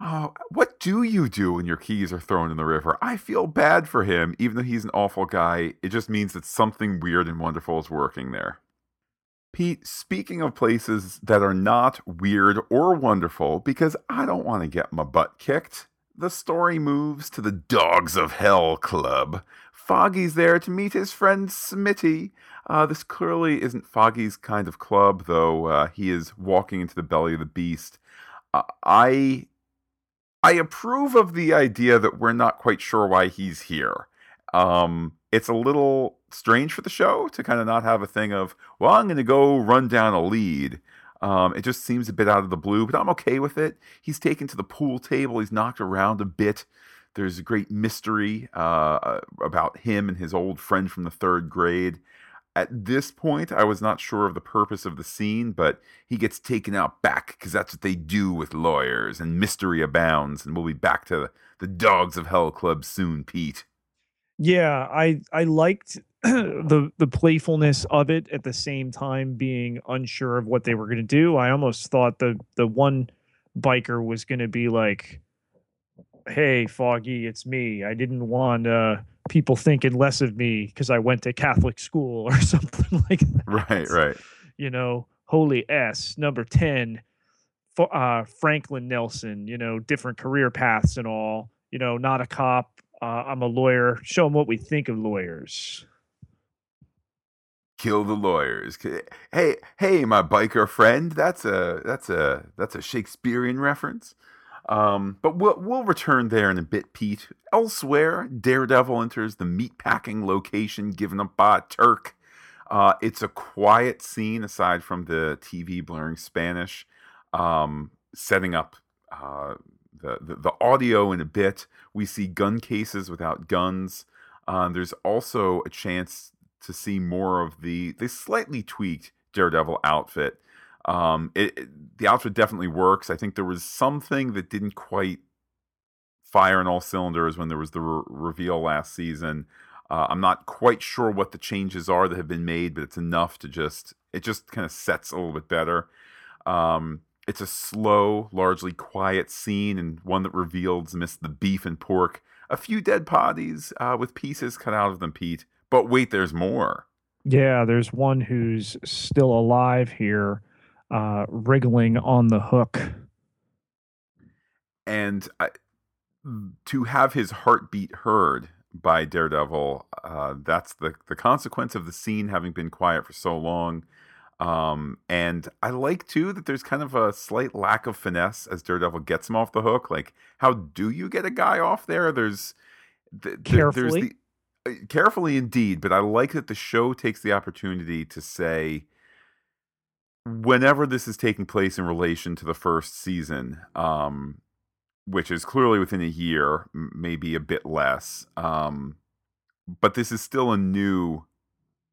Speaker 1: Oh, what do you do when your keys are thrown in the river? I feel bad for him, even though he's an awful guy. It just means that something weird and wonderful is working there. Pete, speaking of places that are not weird or wonderful, because I don't want to get my butt kicked, the story moves to the Dogs of Hell Club. Foggy's there to meet his friend Smitty. Uh, this clearly isn't Foggy's kind of club, though uh, he is walking into the belly of the beast. Uh, I I approve of the idea that we're not quite sure why he's here. Um, it's a little strange for the show to kind of not have a thing of, well, I'm going to go run down a lead. Um, it just seems a bit out of the blue, but I'm okay with it. He's taken to the pool table. He's knocked around a bit. There's a great mystery uh, about him and his old friend from the third grade. At this point, I was not sure of the purpose of the scene, but he gets taken out back because that's what they do with lawyers, and mystery abounds. And we'll be back to the Dogs of Hell Club soon, Pete.
Speaker 2: Yeah, I I liked the the playfulness of it at the same time being unsure of what they were going to do. I almost thought the the one biker was going to be like, "Hey, Foggy, it's me. I didn't want uh, people thinking less of me because I went to Catholic school or something like that."
Speaker 1: Right, right.
Speaker 2: You know, holy S number ten, uh, Franklin Nelson. You know, different career paths and all. You know, not a cop. Uh, I'm a lawyer. Show them what we think of lawyers
Speaker 1: kill the lawyers. Hey, hey, my biker friend. That's a that's a that's a Shakespearean reference. Um, but we'll we'll return there in a bit, Pete. Elsewhere, Daredevil enters the meatpacking location given up by Turk. Uh, it's a quiet scene aside from the TV blurring Spanish, um, setting up uh, the, the, the audio in a bit. We see gun cases without guns. Uh, there's also a chance to see more of the the slightly tweaked Daredevil outfit. Um, it, it, the outfit definitely works. I think there was something that didn't quite fire in all cylinders when there was the re- reveal last season. Uh, I'm not quite sure what the changes are that have been made, but it's enough to just it just kind of sets a little bit better. Um, it's a slow, largely quiet scene, and one that reveals amidst the beef and pork a few dead bodies uh, with pieces cut out of them, Pete. But wait, there's more.
Speaker 2: Yeah, there's one who's still alive here, uh, wriggling on the hook.
Speaker 1: And I, to have his heartbeat heard by Daredevil, uh, that's the, the consequence of the scene having been quiet for so long. Um, and I like too that there's kind of a slight lack of finesse as Daredevil gets him off the hook. Like, how do you get a guy off there? There's
Speaker 2: th- carefully.
Speaker 1: There's the, uh, carefully indeed, but I like that the show takes the opportunity to say whenever this is taking place in relation to the first season, um, which is clearly within a year, maybe a bit less. Um, but this is still a new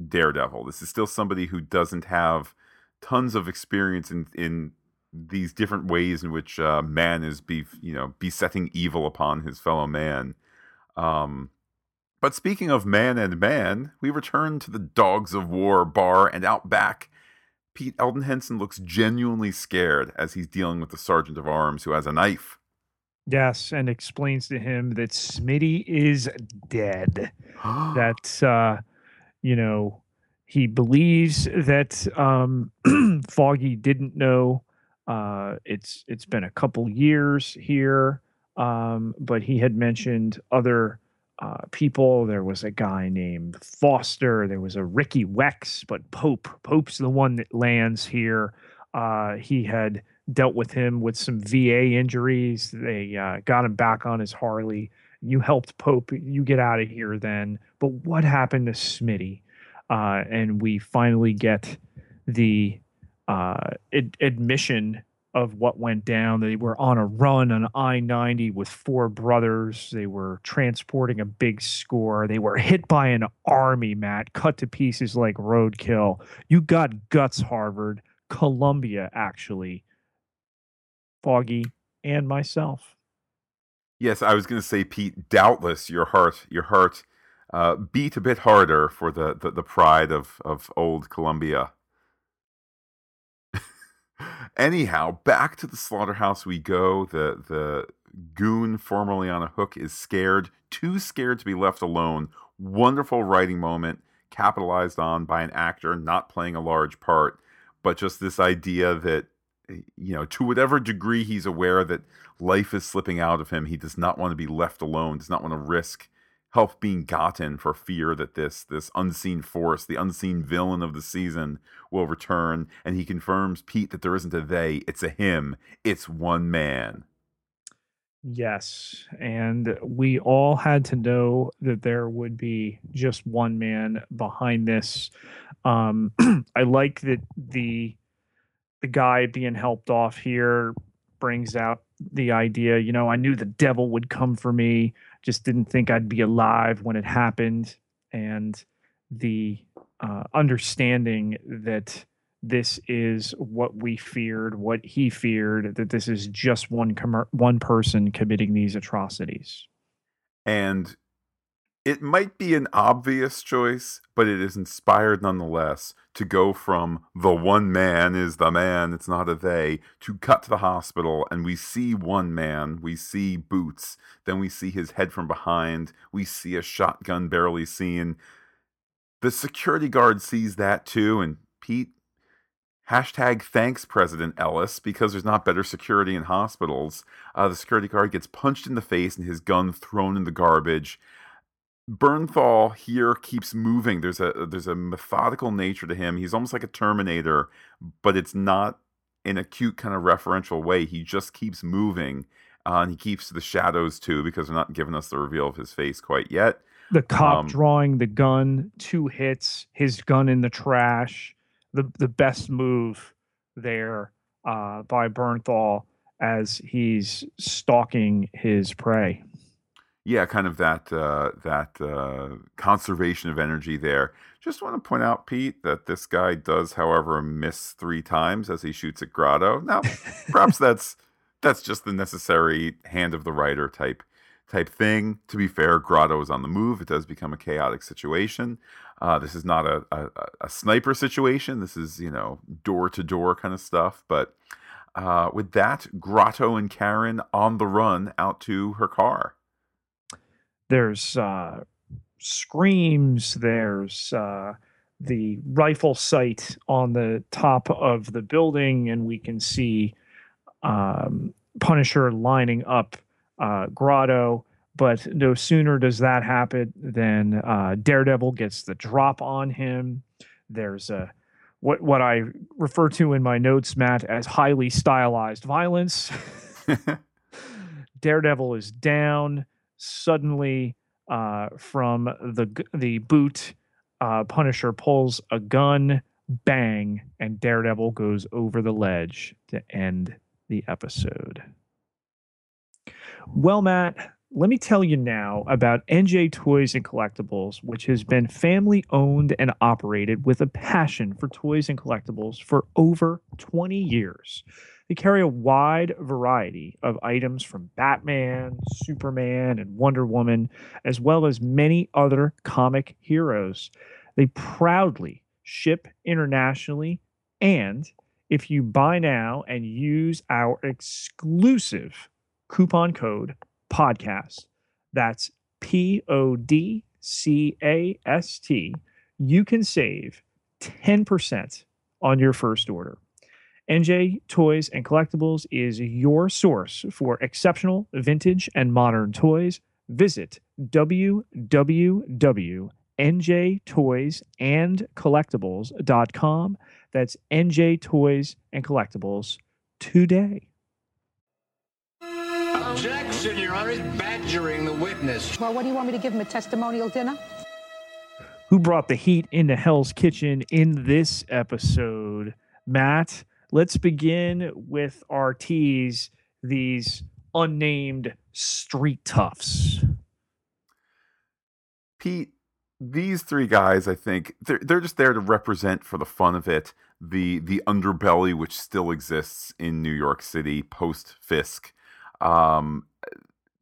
Speaker 1: Daredevil. This is still somebody who doesn't have tons of experience in in these different ways in which uh, man is be you know besetting evil upon his fellow man. Um, but speaking of man and man, we return to the Dogs of War bar and out back. Pete Elden Henson looks genuinely scared as he's dealing with the sergeant of arms who has a knife.
Speaker 2: Yes, and explains to him that Smitty is dead. that uh, you know he believes that um, Foggy didn't know. Uh, it's it's been a couple years here, um, but he had mentioned other uh, people. There was a guy named Foster. There was a Ricky Wex, but Pope. Pope's the one that lands here. Uh, he had dealt with him with some VA injuries. They uh, got him back on his Harley. You helped Pope. You get out of here then. But what happened to Smitty? Uh, and we finally get the uh, ad- admission of what went down. They were on a run on I 90 with four brothers. They were transporting a big score. They were hit by an army, Matt, cut to pieces like roadkill. You got guts, Harvard, Columbia, actually, Foggy, and myself.
Speaker 1: Yes, I was going to say, Pete. Doubtless, your heart, your heart, uh, beat a bit harder for the, the, the pride of of old Columbia. Anyhow, back to the slaughterhouse we go. The the goon formerly on a hook is scared, too scared to be left alone. Wonderful writing moment, capitalized on by an actor not playing a large part, but just this idea that eh, you know, to whatever degree he's aware that life is slipping out of him, he does not want to be left alone, does not want to risk help being gotten for fear that this this unseen force, the unseen villain of the season, will return. And he confirms Pete that there isn't a they, it's a him, it's one man.
Speaker 2: Yes, and we all had to know that there would be just one man behind this. Um, I like that the the guy being helped off here brings out the idea. You know, I knew the devil would come for me, just didn't think I'd be alive when it happened, and the uh, understanding that this is what we feared, what he feared, that this is just one com- one person committing these atrocities.
Speaker 1: And it might be an obvious choice, but it is inspired nonetheless to go from the one man is the man, it's not a they, to cut to the hospital and we see one man, we see boots, then we see his head from behind, we see a shotgun barely seen. The security guard sees that too, and Pete Hashtag thanks President Ellis because there's not better security in hospitals. Uh, the security guard gets punched in the face and his gun thrown in the garbage. Bernthal here keeps moving. There's a there's a methodical nature to him. He's almost like a Terminator, but it's not in a cute kind of referential way. He just keeps moving, uh, and he keeps the shadows too because they're not giving us the reveal of his face quite yet.
Speaker 2: The cop um, drawing the gun, two hits, his gun in the trash the the best move there uh, by Bernthal as he's stalking his prey.
Speaker 1: Yeah, kind of that uh, that uh, conservation of energy there. Just want to point out, Pete, that this guy does, however, miss three times as he shoots at Grotto. Now, perhaps that's that's just the necessary hand of the writer type type thing. To be fair, Grotto is on the move. It does become a chaotic situation. Uh, this is not a, a, a, sniper situation. This is, you know, door to door kind of stuff. But uh, with that, Grotto and Karen on the run out to her car.
Speaker 2: There's uh, screams. There's uh, the rifle sight on the top of the building, and we can see um, Punisher lining up uh, Grotto but no sooner does that happen than uh, Daredevil gets the drop on him. There's a what what I refer to in my notes, Matt, as highly stylized violence. Daredevil is down suddenly uh, from the the boot. Uh, Punisher pulls a gun, bang, and Daredevil goes over the ledge to end the episode. Well, Matt, let me tell you now about NJ Toys and Collectibles, which has been family owned and operated with a passion for toys and collectibles for over 20 years. They carry a wide variety of items from Batman, Superman, and Wonder Woman, as well as many other comic heroes. They proudly ship internationally, and if you buy now and use our exclusive coupon code podcast. That's P O D C A S T. You can save 10% on your first order. NJ Toys and Collectibles is your source for exceptional vintage and modern toys. Visit www.njtoysandcollectibles.com. That's NJ Toys and Collectibles today.
Speaker 4: Objection, Your Honor. He's badgering the witness.
Speaker 5: Well, what do you want me to give him? A testimonial dinner?
Speaker 2: Who brought the heat into Hell's Kitchen in this episode? Matt, let's begin with our tease these unnamed street toughs.
Speaker 1: Pete, these three guys, I think, they're, they're just there to represent for the fun of it the the underbelly which still exists in New York City post Fisk. Um,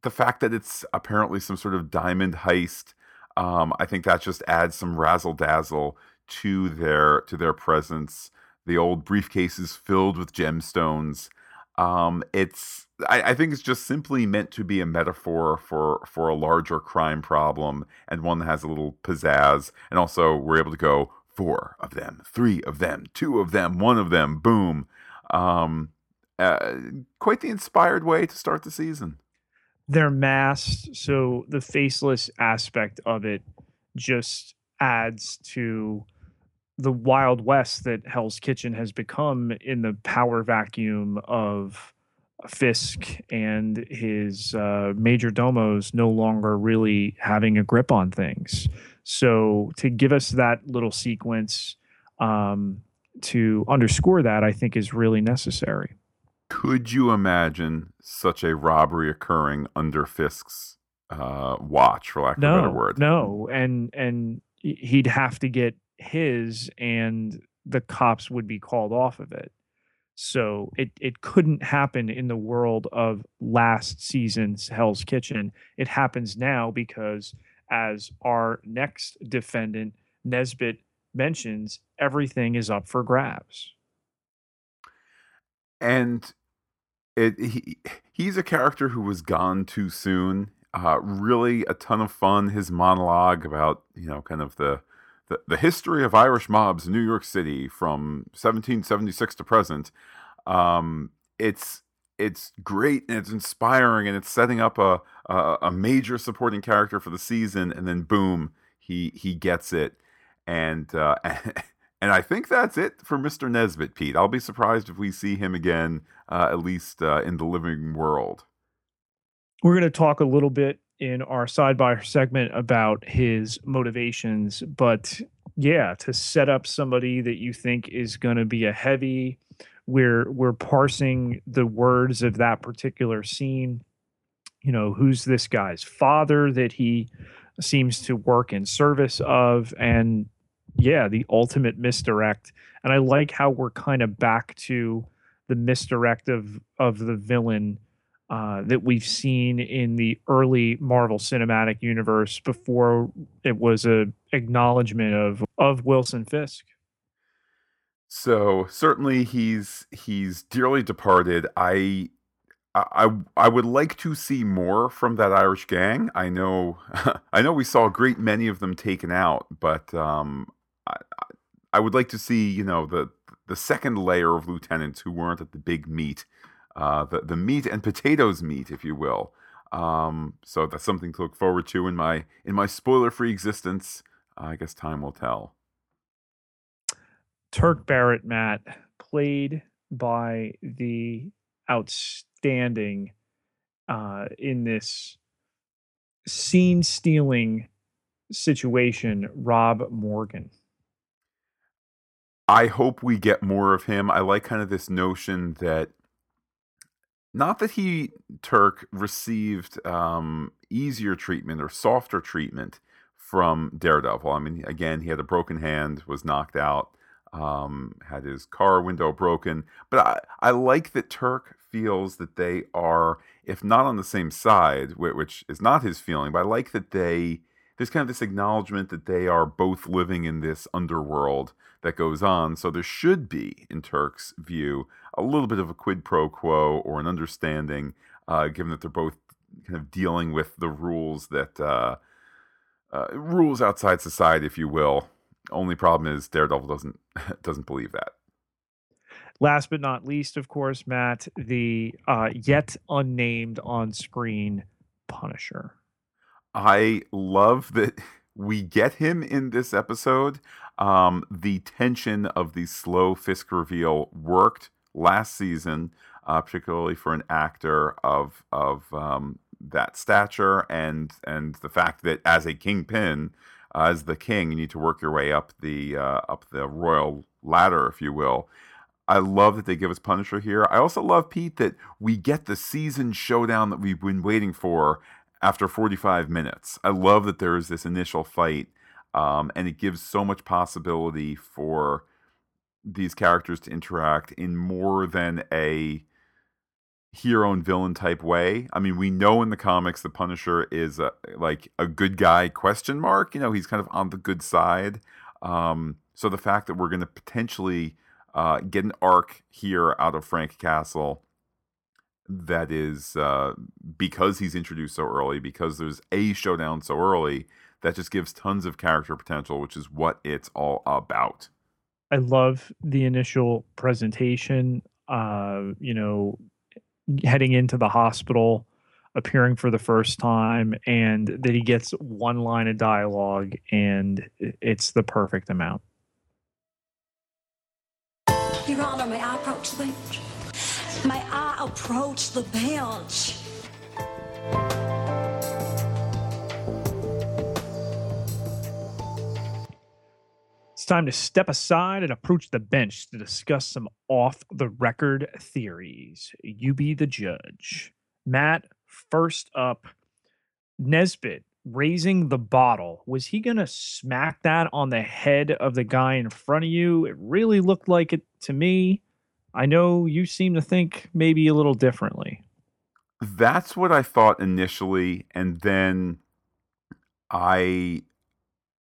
Speaker 1: the fact that it's apparently some sort of diamond heist, um, I think that just adds some razzle dazzle to their to their presence. The old briefcases filled with gemstones. Um, it's I, I, think it's just simply meant to be a metaphor for for a larger crime problem and one that has a little pizzazz. And also, we're able to go four of them, three of them, two of them, one of them, boom. Um, uh, quite the inspired way to start the season.
Speaker 2: They're masked, so the faceless aspect of it just adds to the wild west that Hell's Kitchen has become in the power vacuum of Fisk and his uh, major domos no longer really having a grip on things. So to give us that little sequence um, to underscore that, I think is really necessary.
Speaker 1: Could you imagine such a robbery occurring under Fisk's uh, watch, for lack of
Speaker 2: no,
Speaker 1: a better word?
Speaker 2: No, and and he'd have to get his, and the cops would be called off of it. So it it couldn't happen in the world of last season's Hell's Kitchen. It happens now because as our next defendant Nesbitt mentions, everything is up for grabs.
Speaker 1: And it he he's a character who was gone too soon. Uh, really a ton of fun. His monologue about you know kind of the the, the history of Irish mobs in New York City from 1776 to present. Um, it's it's great and it's inspiring and it's setting up a, a, a major supporting character for the season and then boom he he gets it and uh, and I think that's it for Mr. Nesbitt, Pete. I'll be surprised if we see him again, uh, at least uh, in the living world.
Speaker 2: We're going to talk a little bit in our side by segment about his motivations, but yeah, to set up somebody that you think is going to be a heavy, we're we're parsing the words of that particular scene. You know, who's this guy's father that he seems to work in service of, and yeah, the ultimate misdirect. And I like how we're kind of back to the misdirect of of the villain uh, that we've seen in the early Marvel Cinematic Universe before it was a acknowledgement of of Wilson Fisk.
Speaker 1: So certainly he's he's dearly departed. I I I would like to see more from that Irish gang. I know I know we saw a great many of them taken out, but um, I, I would like to see you know the the second layer of lieutenants who weren't at the big meet uh, the the meat and potatoes meat, if you will. Um, so that's something to look forward to in my in my spoiler free existence. Uh, I guess time will tell.
Speaker 2: Turk Barrett, Matt, played by the outstanding uh, in this scene stealing situation, Rob Morgan.
Speaker 1: I hope we get more of him. I like kind of this notion that not that he Turk received um, easier treatment or softer treatment from Daredevil. I mean, again, he had a broken hand, was knocked out, um, had his car window broken. But I, I like that Turk feels that they are, if not on the same side, which is not his feeling, but I like that they there's kind of this acknowledgement that they are both living in this underworld that goes on. So there should be, in Turk's view, a little bit of a quid pro quo or an understanding, uh, given that they're both kind of dealing with the rules that uh, uh, rules outside society, if you will. Only problem is Daredevil doesn't doesn't believe that.
Speaker 2: Last but not least, of course, Matt, the uh, yet unnamed on screen Punisher.
Speaker 1: I love that we get him in this episode. Um, the tension of the slow Fisk reveal worked last season, uh, particularly for an actor of of um, that stature, and and the fact that as a kingpin, uh, as the king, you need to work your way up the uh, up the royal ladder, if you will. I love that they give us Punisher here. I also love Pete that we get the season showdown that we've been waiting for after 45 minutes. I love that there is this initial fight, um, and it gives so much possibility for these characters to interact in more than a hero and villain type way. I mean, we know in the comics the Punisher is a, like a good guy question mark. You know, he's kind of on the good side. Um, so the fact that we're going to potentially uh, get an arc here out of Frank Castle that is uh, because he's introduced so early, because there's a showdown so early, that just gives tons of character potential, which is what it's all about.
Speaker 2: I love the initial presentation. Uh, you know, heading into the hospital, appearing for the first time, and that he gets one line of dialogue, and it's the perfect amount.
Speaker 6: Your Honor, may I approach the bench? My eye approached the bench.
Speaker 2: It's time to step aside and approach the bench to discuss some off the record theories. You be the judge. Matt, first up, Nesbitt raising the bottle. Was he going to smack that on the head of the guy in front of you? It really looked like it to me. I know you seem to think maybe a little differently.
Speaker 1: That's what I thought initially, and then I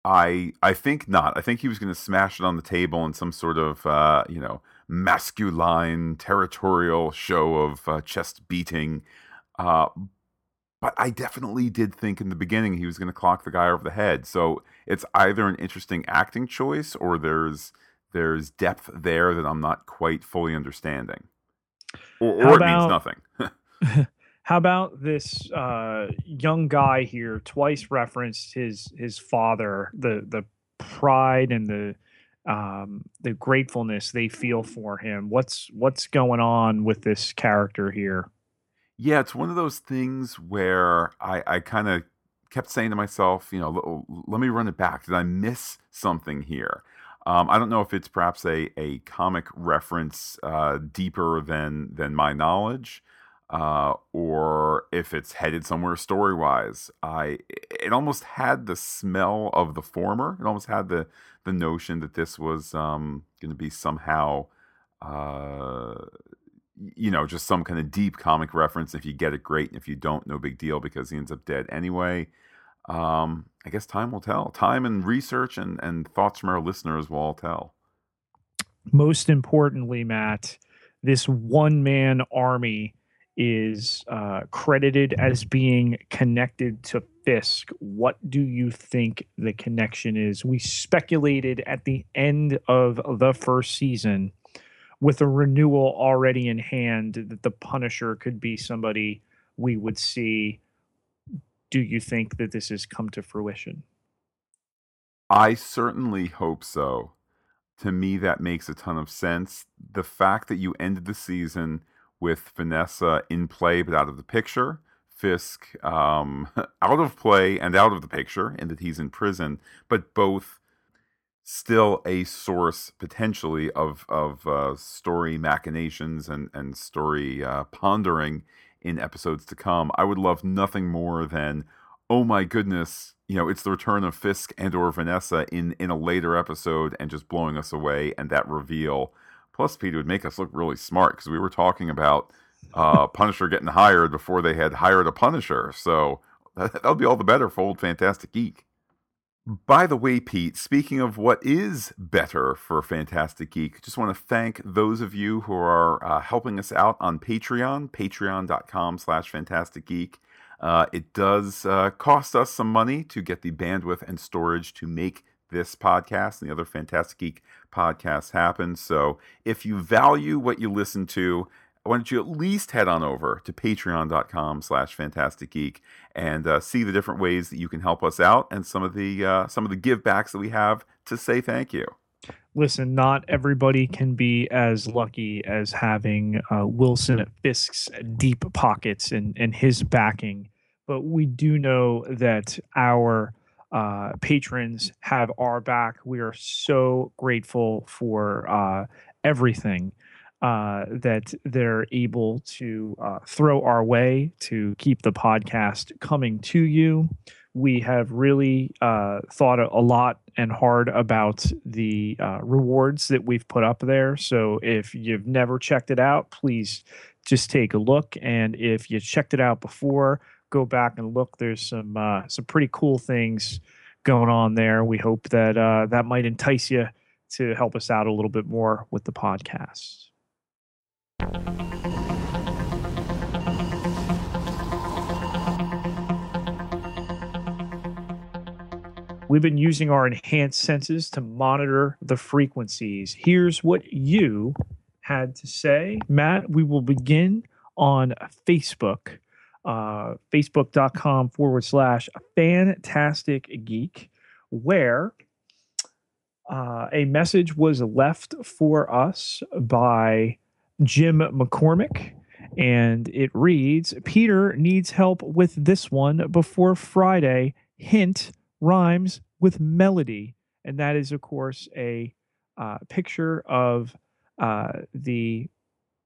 Speaker 1: I I think not. I think he was going to smash it on the table in some sort of uh, you know masculine territorial show of uh, chest beating. Uh, but I definitely did think in the beginning he was going to clock the guy over the head. So it's either an interesting acting choice or there's there's depth there that I'm not quite fully understanding, or, or it means nothing.
Speaker 2: How about this uh, young guy here? Twice referenced his his father, the the pride and the um, the gratefulness they feel for him. What's what's going on with this character here?
Speaker 1: Yeah, it's one of those things where I I kind of kept saying to myself, you know, let me run it back. Did I miss something here? Um, I don't know if it's perhaps a, a comic reference uh, deeper than than my knowledge, uh, or if it's headed somewhere story wise. I it almost had the smell of the former. It almost had the the notion that this was um, going to be somehow, uh, you know, just some kind of deep comic reference. If you get it, great, and if you don't, no big deal because he ends up dead anyway. Um, I guess time will tell. Time and research and and thoughts from our listeners will all tell.
Speaker 2: Most importantly, Matt, this one man army is uh, credited as being connected to Fisk. What do you think the connection is? We speculated at the end of the first season with a renewal already in hand that the Punisher could be somebody we would see. Do you think that this has come to fruition?
Speaker 1: I certainly hope so. To me, that makes a ton of sense. The fact that you ended the season with Vanessa in play but out of the picture, Fisk um, out of play and out of the picture, and that he's in prison, but both still a source potentially of of uh, story machinations and and story uh, pondering in episodes to come. I would love nothing more than oh my goodness, you know, it's the return of Fisk and or Vanessa in in a later episode and just blowing us away and that reveal Plus, Pete would make us look really smart because we were talking about uh, Punisher getting hired before they had hired a Punisher. So that, will be all the better for old Fantastic Geek. By the way, Pete, speaking of what is better for Fantastic Geek, just want to thank those of you who are uh, helping us out on Patreon, patreon.com slash Fantastic Geek. Uh, it does uh, cost us some money to get the bandwidth and storage to make this podcast and the other Fantastic Geek podcasts happen. So if you value what you listen to, why don't you at least head on over to patreon.com slash fantastic geek and uh, see the different ways that you can help us out and some of the uh, some of the give backs that we have to say thank you
Speaker 2: listen not everybody can be as lucky as having uh, wilson fisk's deep pockets and, and his backing but we do know that our uh, patrons have our back. We are so grateful for uh, everything uh, that they're able to uh, throw our way to keep the podcast coming to you. We have really uh, thought a lot and hard about the uh, rewards that we've put up there. So if you've never checked it out, please just take a look. And if you checked it out before, go back and look. There's some uh, some pretty cool things going on there. We hope that uh, that might entice you to help us out a little bit more with the podcast. We've been using our enhanced senses to monitor the frequencies. Here's what you had to say. Matt, we will begin on Facebook uh, facebook.com forward slash fantastic geek, where uh, a message was left for us by Jim McCormick. And it reads Peter needs help with this one before Friday. Hint rhymes with melody. And that is, of course, a uh, picture of uh, the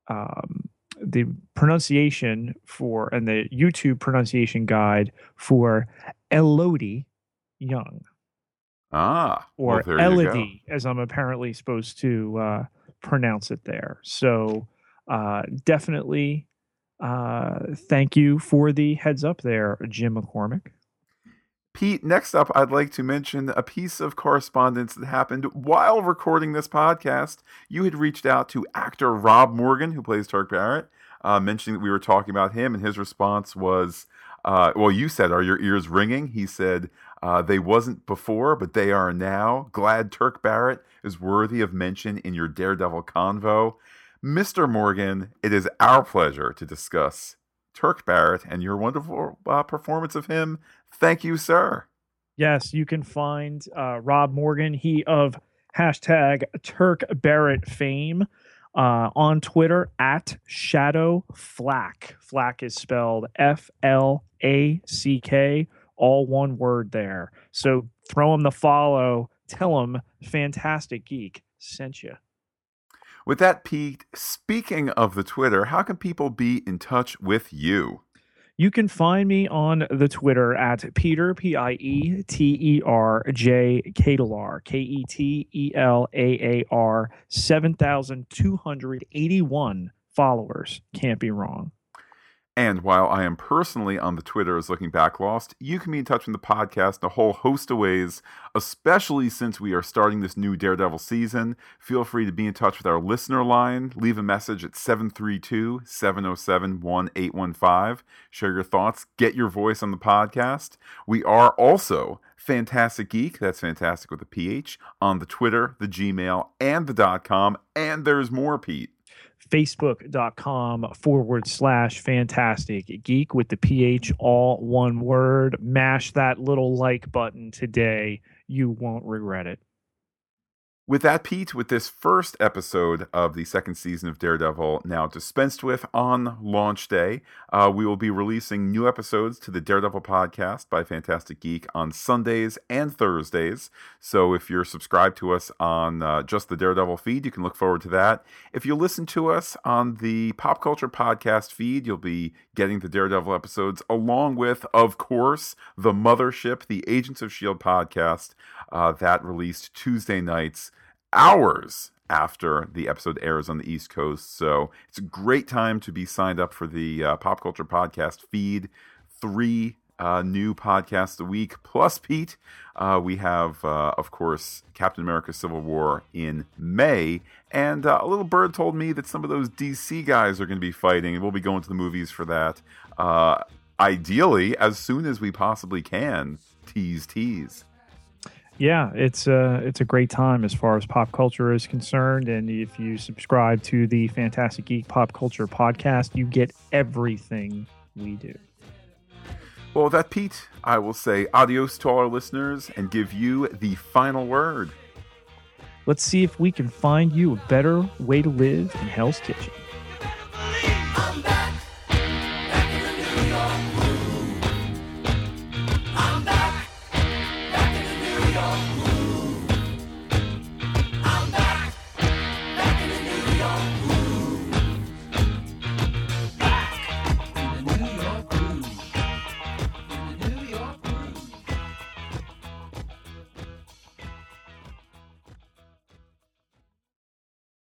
Speaker 2: um, the pronunciation for and the YouTube pronunciation guide for Elodie Yung.
Speaker 1: Ah,
Speaker 2: or
Speaker 1: well.
Speaker 2: Elodie, as I'm apparently supposed to uh, pronounce it there. So uh, definitely uh, thank you for the heads up there, Jim McCormick.
Speaker 1: Pete, next up, I'd like to mention a piece of correspondence that happened while recording this podcast. You had reached out to actor Rob Morgan, who plays Turk Barrett, uh, mentioning that we were talking about him, and his response was, uh, "Well, you said, are your ears ringing?" He said, uh, "They wasn't before, but they are now. Glad Turk Barrett is worthy of mention in your Daredevil convo." Mr. Morgan, it is our pleasure to discuss Turk Barrett and your wonderful uh, performance of him. Thank you, sir.
Speaker 2: Yes, you can find uh, Rob Morgan, he of hashtag Turk Barrett fame, uh, on Twitter at Shadow Flack. Flack is spelled F L A C K, all one word there. So throw him the follow. Tell him Fantastic Geek sent you.
Speaker 1: With that, Pete, speaking of the Twitter, how can people be in touch with you?
Speaker 2: You can find me on the Twitter at Peter P I E T E R J Ketelaar K E T E L A A R seven thousand two hundred eighty one followers. Can't be wrong.
Speaker 1: And while I am personally on the Twitter as Looking Back Lost, you can be in touch with the podcast in a whole host of ways, especially since we are starting this new Daredevil season. Feel free to be in touch with our listener line. Leave a message at 732 707 1815. Share your thoughts, get your voice on the podcast. We are also Fantastic Geek, that's fantastic with a PH, on the Twitter, the Gmail, and the dot com. And there's more, Pete
Speaker 2: facebook.com forward slash fantastic geek with the ph all one word. Mash that little like button today. You won't regret it
Speaker 1: with that, Pete, with this first episode of the second season of Daredevil now dispensed with on launch day, uh, we will be releasing new episodes to the Daredevil podcast by Fantastic Geek on Sundays and Thursdays. So if you're subscribed to us on uh, just the Daredevil feed, you can look forward to that. If you listen to us on the Pop Culture Podcast feed, you'll be getting the Daredevil episodes along with, of course, the Mothership, the Agents of S.H.I.E.L.D. podcast uh, that released Tuesday nights hours after the episode airs on the East Coast. So it's a great time to be signed up for the uh, Pop Culture Podcast feed. Three uh, new podcasts a week. Plus, Pete, uh, we have, uh, of course, Captain America Civil War in May. And uh, a little bird told me that some of those DC guys are going to be fighting, and we'll be going to the movies for that. Uh, ideally, as soon as we possibly can. Tease, tease
Speaker 2: yeah, it's a it's a great time as far as pop culture is concerned. And if you subscribe to the Fantastic Geek Pop Culture podcast, you get everything we do.
Speaker 1: Well, with that, Pete, I will say adios to all our listeners and give you the final word.
Speaker 2: Let's see if we can find you a better way to live in Hell's Kitchen.